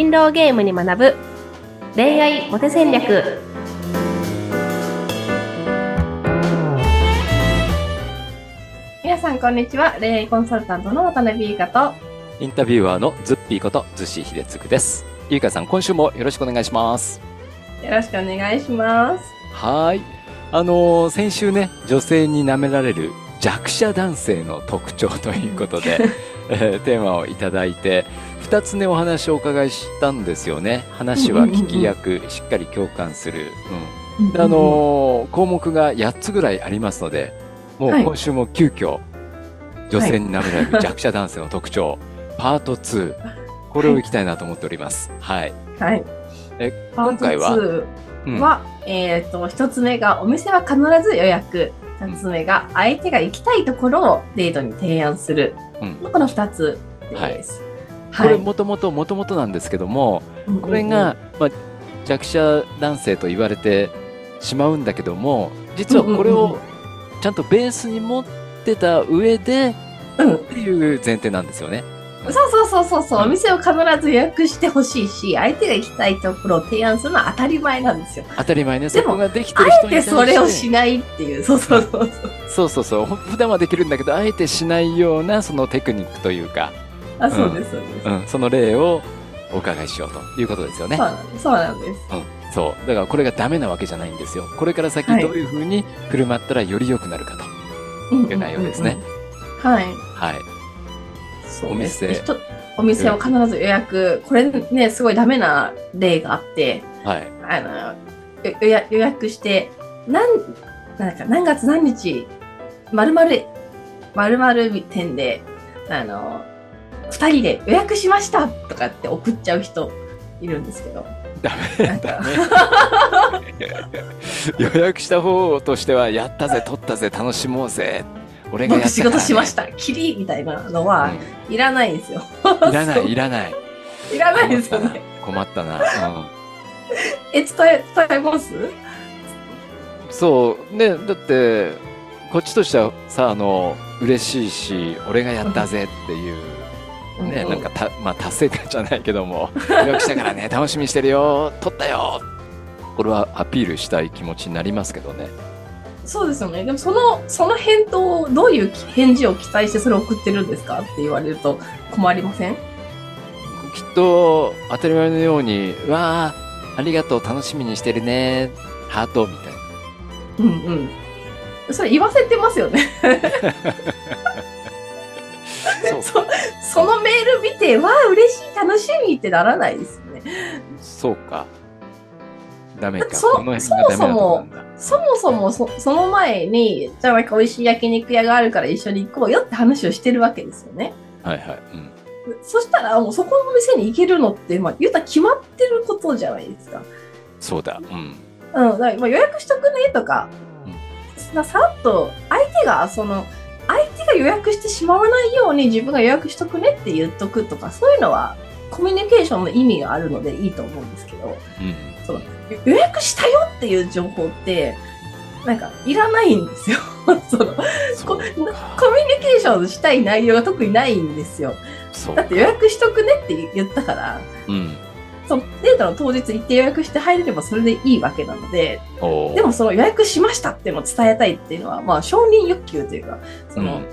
人狼ゲームに学ぶ恋愛モテ戦略皆さんこんにちは恋愛コンサルタントの渡辺優香とインタビュアーのズッピーことズシヒデツクです。ゆいかさん、今週もよろしくお願いします。よろしくお願いしますはーい。あのー先週ね、女性に舐められる弱者男性の特徴ということで、えーテーマをいただいて、二つね、お話をお伺いしたんですよね。話は聞き役、しっかり共感する。うん。であのー項目が8つぐらいありますので、もうはい。今週も急遽、女性に舐められる弱者男性の特徴、パート2、これをいきたいなと思っております。はい。はい。えパート今回は、2うん。は、えっ、と一つ目がお店は必ず予約。二つ目が相手が行きたいところをデートに提案する、うん。この二つです、これもともともともとなんですけども、これが、まあ、弱者男性と言われてしまうんだけども実はこれをちゃんとベースに持ってた上でうん、っていう前提なんですよね。そうそうそうそうそう、うん。お店を必ず予約してほしいし、相手が行きたいところを提案するのは当たり前なんですよ。当たり前ね。でもそこができてるあえ人に対して。てそれをしないっていう、そうそうそうそう。そうそうそう。ほ普段はできるんだけどあえてしないようなそのテクニックというか、あ、そうです、そうです。うん、その例をお伺いしようということですよねそう。なんです。そうなんそうだからこれがダメなわけじゃないんですよ。これから先はいどういうふうに振る舞ったらより良くなるかと。うんいう内容ですね。はい。はい。お店お店を必ず予約。これね、すごいダメな例があって、はい。あの、よ予約予約して、なん、なんか何月何日、まるまる、まるまる店で、あの、二人で予約しましたとかって送っちゃう人いるんですけど。ダメなんか、予約した方としては、やったぜ、取ったぜ、楽しもうぜ。俺がやった僕仕事しました。キリみたいなのは、いらないんですよ。うんいらない、いらない。いらないですよね。困ったな。え、伝え、伝えます？うん、そう。ね、だって、こっちとしてはさ、あの、嬉しいし、俺がやったぜっていう、ね、うんなんかた、まあ、達成感じゃないけども、予約したからね、楽しみにしてるよ、取ったよ。これはアピールしたい気持ちになりますけどね。そうですよね。でもその、その返答を、どういう返事を期待してそれを送ってるんですかって言われると困りません？きっと当たり前のように「わあありがとう楽しみにしてるねハート」みたいなうんうん。それ言わせてますよね。そう。そそのメール見て、わあ、嬉しい、楽しみってならないですよね。そうか。ダメか。そこの辺がダメなとこなんだ。そもそもそその前に、じゃあなんか美味しい焼肉屋があるから一緒に行こうよって話をしてるわけですよね。はいはい、うん、そしたら、もうそこの店に行けるのって、まあ、言ったら決まってることじゃないですか。そうだうん。うん、だからまあ予約しとくねとか、ささっと相手がその相手が予約してしまわないように自分が予約しとくねって言っとくとかそういうのはコミュニケーションの意味があるのでいいと思うんですけどうん。その予約したよっていう情報ってなんかいらないんですよ。そのそうか。コミュニケーションしたい内容が特にないんですよ。だって予約しとくねって言ったからうんそのデートの当日行って予約して入れればそれでいいわけなのででもその予約しましたっていうのを伝えたいっていうのは、まあ承認欲求というか、その、うん。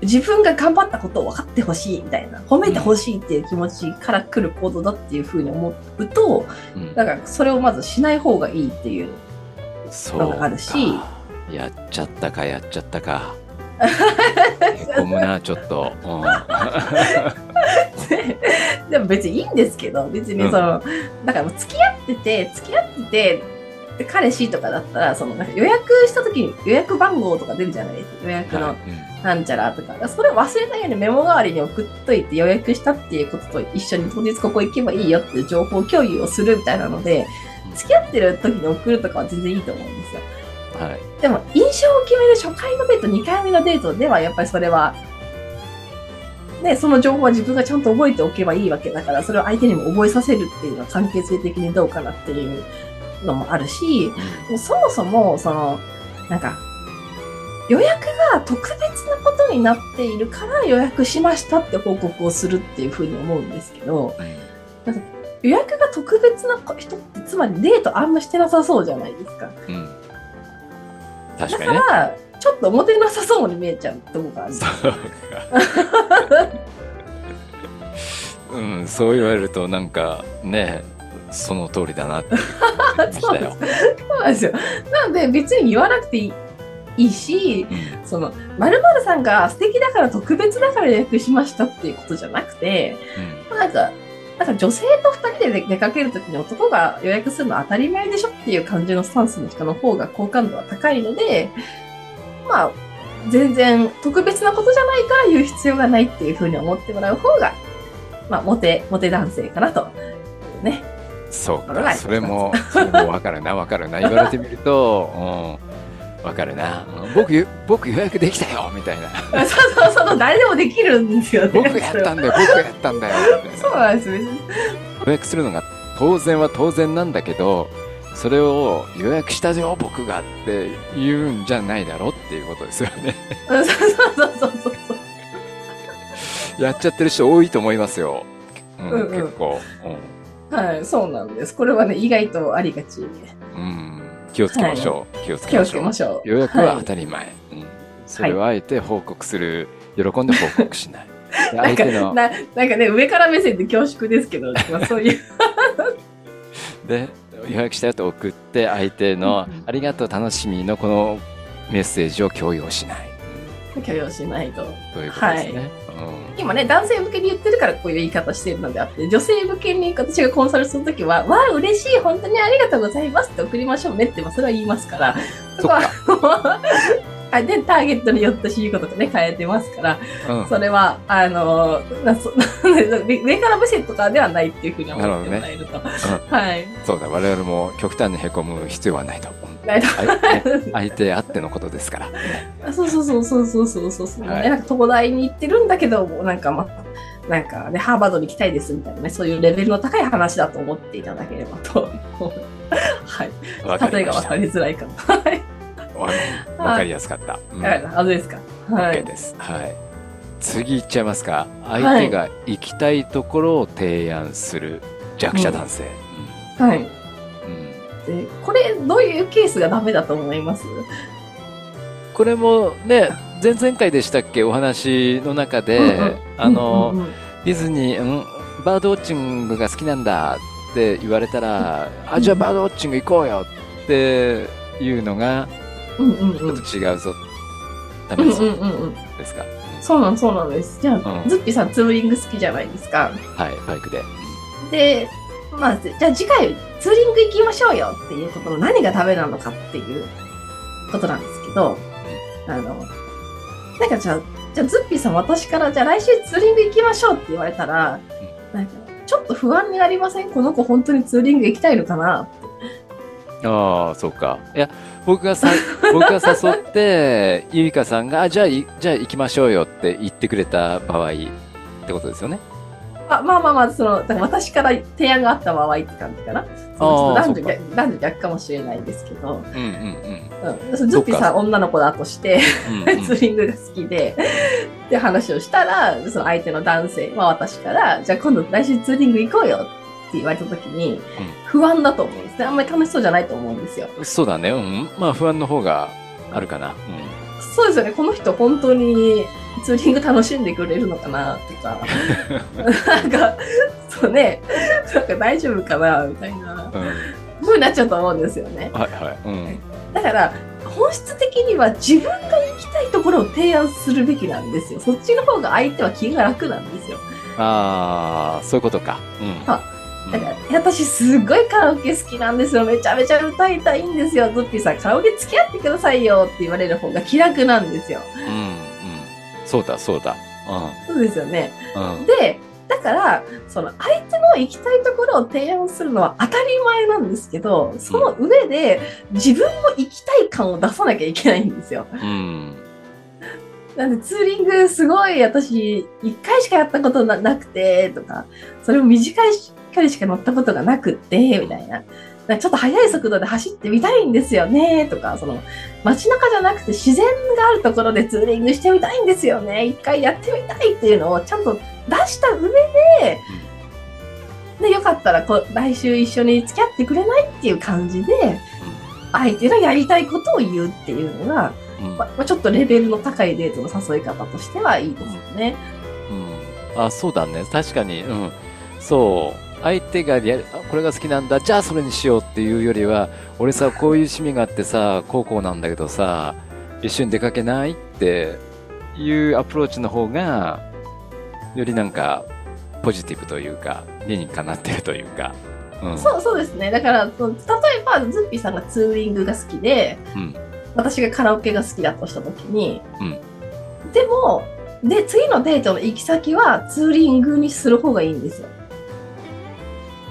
自分が頑張ったことを分かってほしいみたいな、褒めてほしいっていう気持ちから来る行動だっていうふうに思うと、うん。だからそれをまずしない方がいいっていう。のがあるしか。やっちゃったかやっちゃったか へこむなちょっと、うん。でも別にいいんですけど、別にその、だから付き合ってて、付き合ってて、で彼氏とかだったら、その予約した時に予約番号とか出るじゃないですか。予約のはいなんちゃらとか、それ忘れないようにメモ代わりに送っといて予約したっていうことと一緒に当日ここ行けばいいよっていう情報共有をするみたいなので、付き合ってる時に送るとかは全然いいと思うんですよ。うんはいでも、印象を決める初回のデート、2回目のデートではやっぱりそれは、ね、その情報は自分がちゃんと覚えておけばいいわけだから、それを相手にも覚えさせるっていうのは関係性的にどうかなっていうのもあるし、もうそもそも、その、なんか、予約が特別なことになっているから予約しましたって報告をするっていうふうに思うんですけど、予約が特別な人って、つまりデートあんましてなさそうじゃないですか。うん。確だかにね。から、ちょっとモテなさそうに見えちゃうとこがある。そうか。うん、そう言われるとなんかね、その通りだなって 思い。そうなんですよ。なので別に言わなくていいいいし、うんその、〇〇さんが素敵だから特別だから予約しましたっていうことじゃなくて、なんか、なんか女性と二人で出かけるときに男が予約するのは当たり前でしょっていう感じのスタンスの人の方が好感度は高いので、まあ、全然特別なことじゃないから言う必要がないっていうふうに思ってもらう方が、まあ、モテ、モテ男性かなと。ね。そうか、それも、それもわかるな、わかるな。言われてみると、うん、わかるな。うん僕ゆ、僕予約できたよみたいな。そうそうそう、誰でもできるんですよね。僕やったんだよ、僕やったんだよ。そうなんですよ。別に予約するのが当然は当然なんだけど、それを予約したよ、僕がって言うんじゃないだろっていうことですよね。うんそうそうそうそうそう。やっちゃってる人多いと思いますよ。うん、うんうん結構、はい、そうなんです。これはね、意外とありがち。うん。うん。気をつけましょう。気をつけ気をつましょう。しょう。予約ははい当たり前。うん。それをあえて報告する、喜んで報告しない。で なんか相手の、ななんかね、上から目線で恐縮ですけど、まあ、そういう。で、予約したよと送って、相手のありがとう、楽しみのこのメッセージを共有しない。許容しないと。ということですね。今ね、男性向けに言ってるからこういう言い方してるのであって、女性向けに私がコンサルするときは、わあ、嬉しい、本当にありがとうございますって送りましょうねって、まあ、それは言いますから、うん。そこは で、ターゲットによってシーコとかね、変えてますから、うん。それは、あの、上から目線とかではないっていうふうに思ってもらえると。はい。そうだ、我々も極端に凹む必要はないと。と相手相手あってのことですから。あそうそうそうそうそうそうそうそう、はいねなんか東大に行ってるんだけど、なんかまあ、なんかね、ハーバードに行きたいですみたいなね、そういうレベルの高い話だと思っていただければと。はい。例えが分か。りづらいかも。はい。わわかりやすかった。うんあ、あそうですか。は OK い。です。はい。次行っちゃいますか。相手が行きたいところを提案する弱者男性。はい。うんうんでこれ、どういうケースがダメだと思います？これもね、前々回でしたっけ、お話の中で、うんうんあの、うんうんうんディズニー、うん、バードウォッチングが好きなんだって言われたら、あ、じゃあバードウォッチング行こうよっていうのが、うんうんうんちょっと違うぞ。ダうんうメですんうんうん。ですか？そうなんそうなんです。じゃあ、うんズッピーさんツーリング好きじゃないですか。はい、バイクで。で、まあ、じゃあ次回ツーリング行きましょうよっていうことの何がダメなのかっていうことなんですけど、あの、なんかじゃあ、じゃあズッピーさん私からじゃあ来週ツーリング行きましょうって言われたら、なんかちょっと不安になりません？この子本当にツーリング行きたいのかなああ、そうか。いや、僕がさ、僕が誘って、ゆいかさんが、あ、じゃあい、じゃあ行きましょうよって言ってくれた場合ってことですよね。あまあまあまあ、その、私から提案があった場合って感じかな。男女逆男女逆かもしれないですけど、うんうんうん。うん、ズッピーさん女の子だとして、うんうんツーリングが好きで、って話をしたら、その相手の男性、まあ私から、じゃあ今度来週ツーリング行こうよって言われた時に、不安だと思うんですね。あんまり楽しそうじゃないと思うんですよ。そうだね。うん。まあ不安の方があるかな。そうですよね。この人本当にツーリング楽しんでくれるのかなとか、なんか、そうね、なんか大丈夫かなみたいな、うん。うん。ふうになっちゃうと思うんですよね。はいはい。うん。だから、本質的には自分が行きたいところを提案するべきなんですよ。そっちの方が相手は気が楽なんですよ。ああ、そういうことか。うん。あだから、私すっごいカラオケ好きなんですよ。めちゃめちゃ歌いたいんですよ。ズッピーさん、カラオケ付き合ってくださいよって言われる方が気楽なんですよ。うん。うん。そうだそうだ。そうですよね。うん。うん。で、だから、その相手の行きたいところを提案するのは当たり前なんですけど、その上で自分も行きたい感を出さなきゃいけないんですよ。うん。なんでツーリングすごい私一回しかやったことななくてとか、それも短い距離しか乗ったことがなくって、みたいな。ちょっと速い速度で走ってみたいんですよねとか、その街中じゃなくて自然があるところでツーリングしてみたいんですよね。一回やってみたいっていうのをちゃんと出した上で、で、よかったらこ来週一緒に付き合ってくれないっていう感じで、相手のやりたいことを言うっていうのが、うん。まあ、ちょっとレベルの高いデートの誘い方としてはいいですよね。うん。あ、そうだね。確かに。うん。そう。相手がやあこれが好きなんだ。じゃあそれにしようっていうよりは、俺さ、こういう趣味があってさ、高校なんだけどさ、一緒に出かけないっていうアプローチの方が、よりなんか、ポジティブというか、理にかなってるというか。うん。そう、そうですね。だから、例えば、ズッピーさんがツーリングが好きで、うん。私がカラオケが好きだとしたときに、うんでも、で、次のデートの行き先はツーリングにする方がいいんですよ。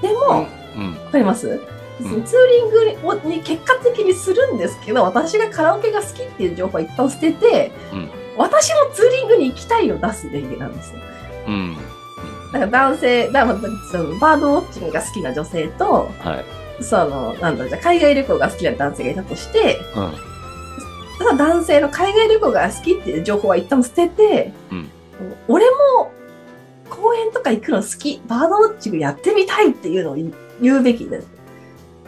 でも、わ、うん。かります、ツーリングにをに結果的にするんですけど、私がカラオケが好きっていう情報は一旦捨てて、うん私もツーリングに行きたいを出すべきなんですよ。うん。だから男性、だからそのバードウォッチングが好きな女性と、はい。その、なんだじゃあ海外旅行が好きな男性がいたとして、うん。ただ男性の海外旅行が好きっていう情報は一旦捨てて、うん俺も公園とか行くの好き、バードウォッチングやってみたいっていうのを言言うべきです。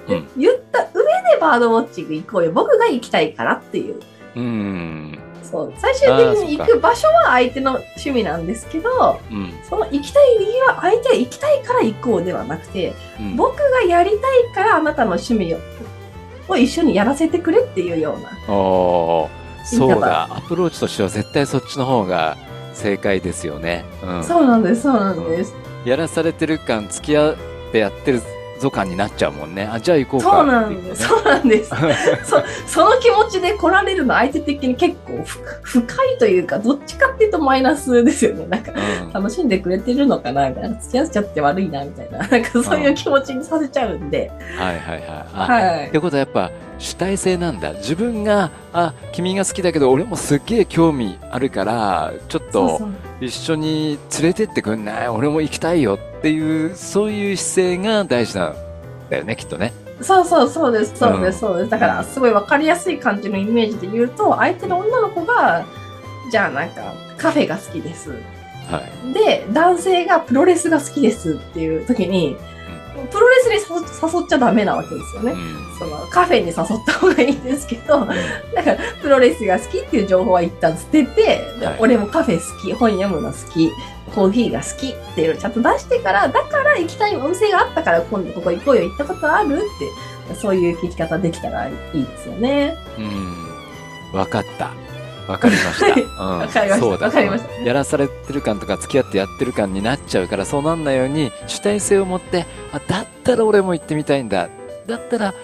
でうん言った上でバードウォッチング行こうよ。僕が行きたいからっていう。うん。そう。最終的に行く場所は相手の趣味なんですけど、うん。その行きたい理由は相手が行きたいから行こうではなくて、うん。僕がやりたいからあなたの趣味をを一緒にやらせてくれっていうような。おそうだ。アプローチとしては絶対そっちの方が正解ですよね。うん。そうなんです、そうなんです。やらされてる感、付き合ってやってるぞ感になっちゃうもんね。あ、じゃあ行こうか。そうなんです。そうなんです。そその気持ちで来られるの相手的に結構ふ深いというか、どっちかっていうとマイナスですよね。なんか、うん楽しんでくれてるのかなみたいな。付き合っちゃって悪いなみたいな。なんかそういう気持ちにさせちゃうんで。はいはいはい。あはいってことはやっぱ主体性なんだ。自分が、あ、君が好きだけど俺もすっげえ興味あるから、ちょっと一緒に連れてってくんない？俺も行きたいよっていう、そういう姿勢が大事なんだよね、きっとね。そうそうそうです、そうでうんす、そうです。だから、すごいわかりやすい感じのイメージで言うと、相手の女の子が、じゃあなんか、カフェが好きです。はい。で、男性がプロレスが好きですっていう時に、プロレスに誘誘っちゃダメなわけですよね。うんそのカフェに誘った方がいいんですけど、だからプロレスが好きっていう情報は一旦捨てて、ではい俺もカフェ好き、本読むの好き、コーヒーが好きっていうのをちゃんと出してから、だから行きたいお店があったから今度ここ行こうよ、行ったことあるって、そういう聞き方できたらいいですよね。うん。わかった。わかりました。うん。わかりましたかりましたやらされてる感とか付き合ってやってる感になっちゃうから、そうなんないように主体性を持って、あ、だったら俺も行ってみたいんだ。だったら、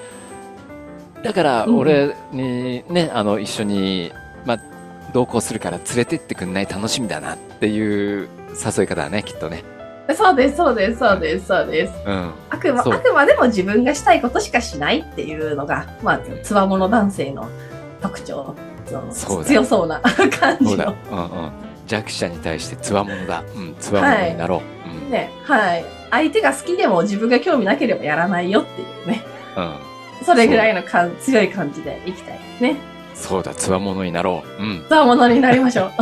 だからうん俺にね、あの、一緒に、まあ、同行するから連れてってくんない楽しみだなっていう誘い方だね、きっとね。そうです、そうです、そうです、そうです。うん。あくまあくまでも自分がしたいことしかしないっていうのが、まあ、つわもの男性の特徴。そうだ強そうな感じの。。うんうん。弱者に対して強者だ。うん、強者になろう。うん。ね、はい。相手が好きでも自分が興味なければやらないよっていうね。うん。それぐらいのかん強い感じでいきたいですね。そうだ、強者になろう。うん。つわものになりましょう。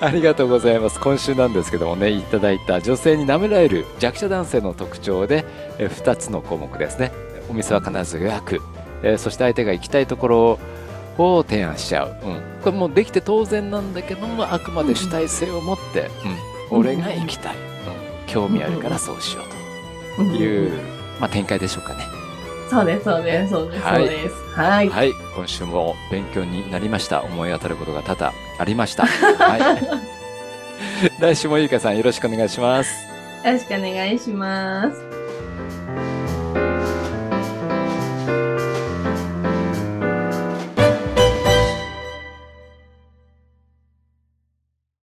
ありがとうございます。今週なんですけどもね、いただいた女性に舐められる弱者男性の特徴で、え2つの項目ですね。お店は必ず予約、えーそして相手が行きたいところを提案しちゃう。うん。これもうできて当然なんだけども、あくまで主体性を持って、うん。俺が行きたい。うん。興味あるからそうしようという、まあ展開でしょうかね。そうです、そうです、そうです、はいそうです。はい。はい。今週も勉強になりました。思い当たることが多々ありました。はい。来週もゆいかさんよろしくお願いします。よろしくお願いします。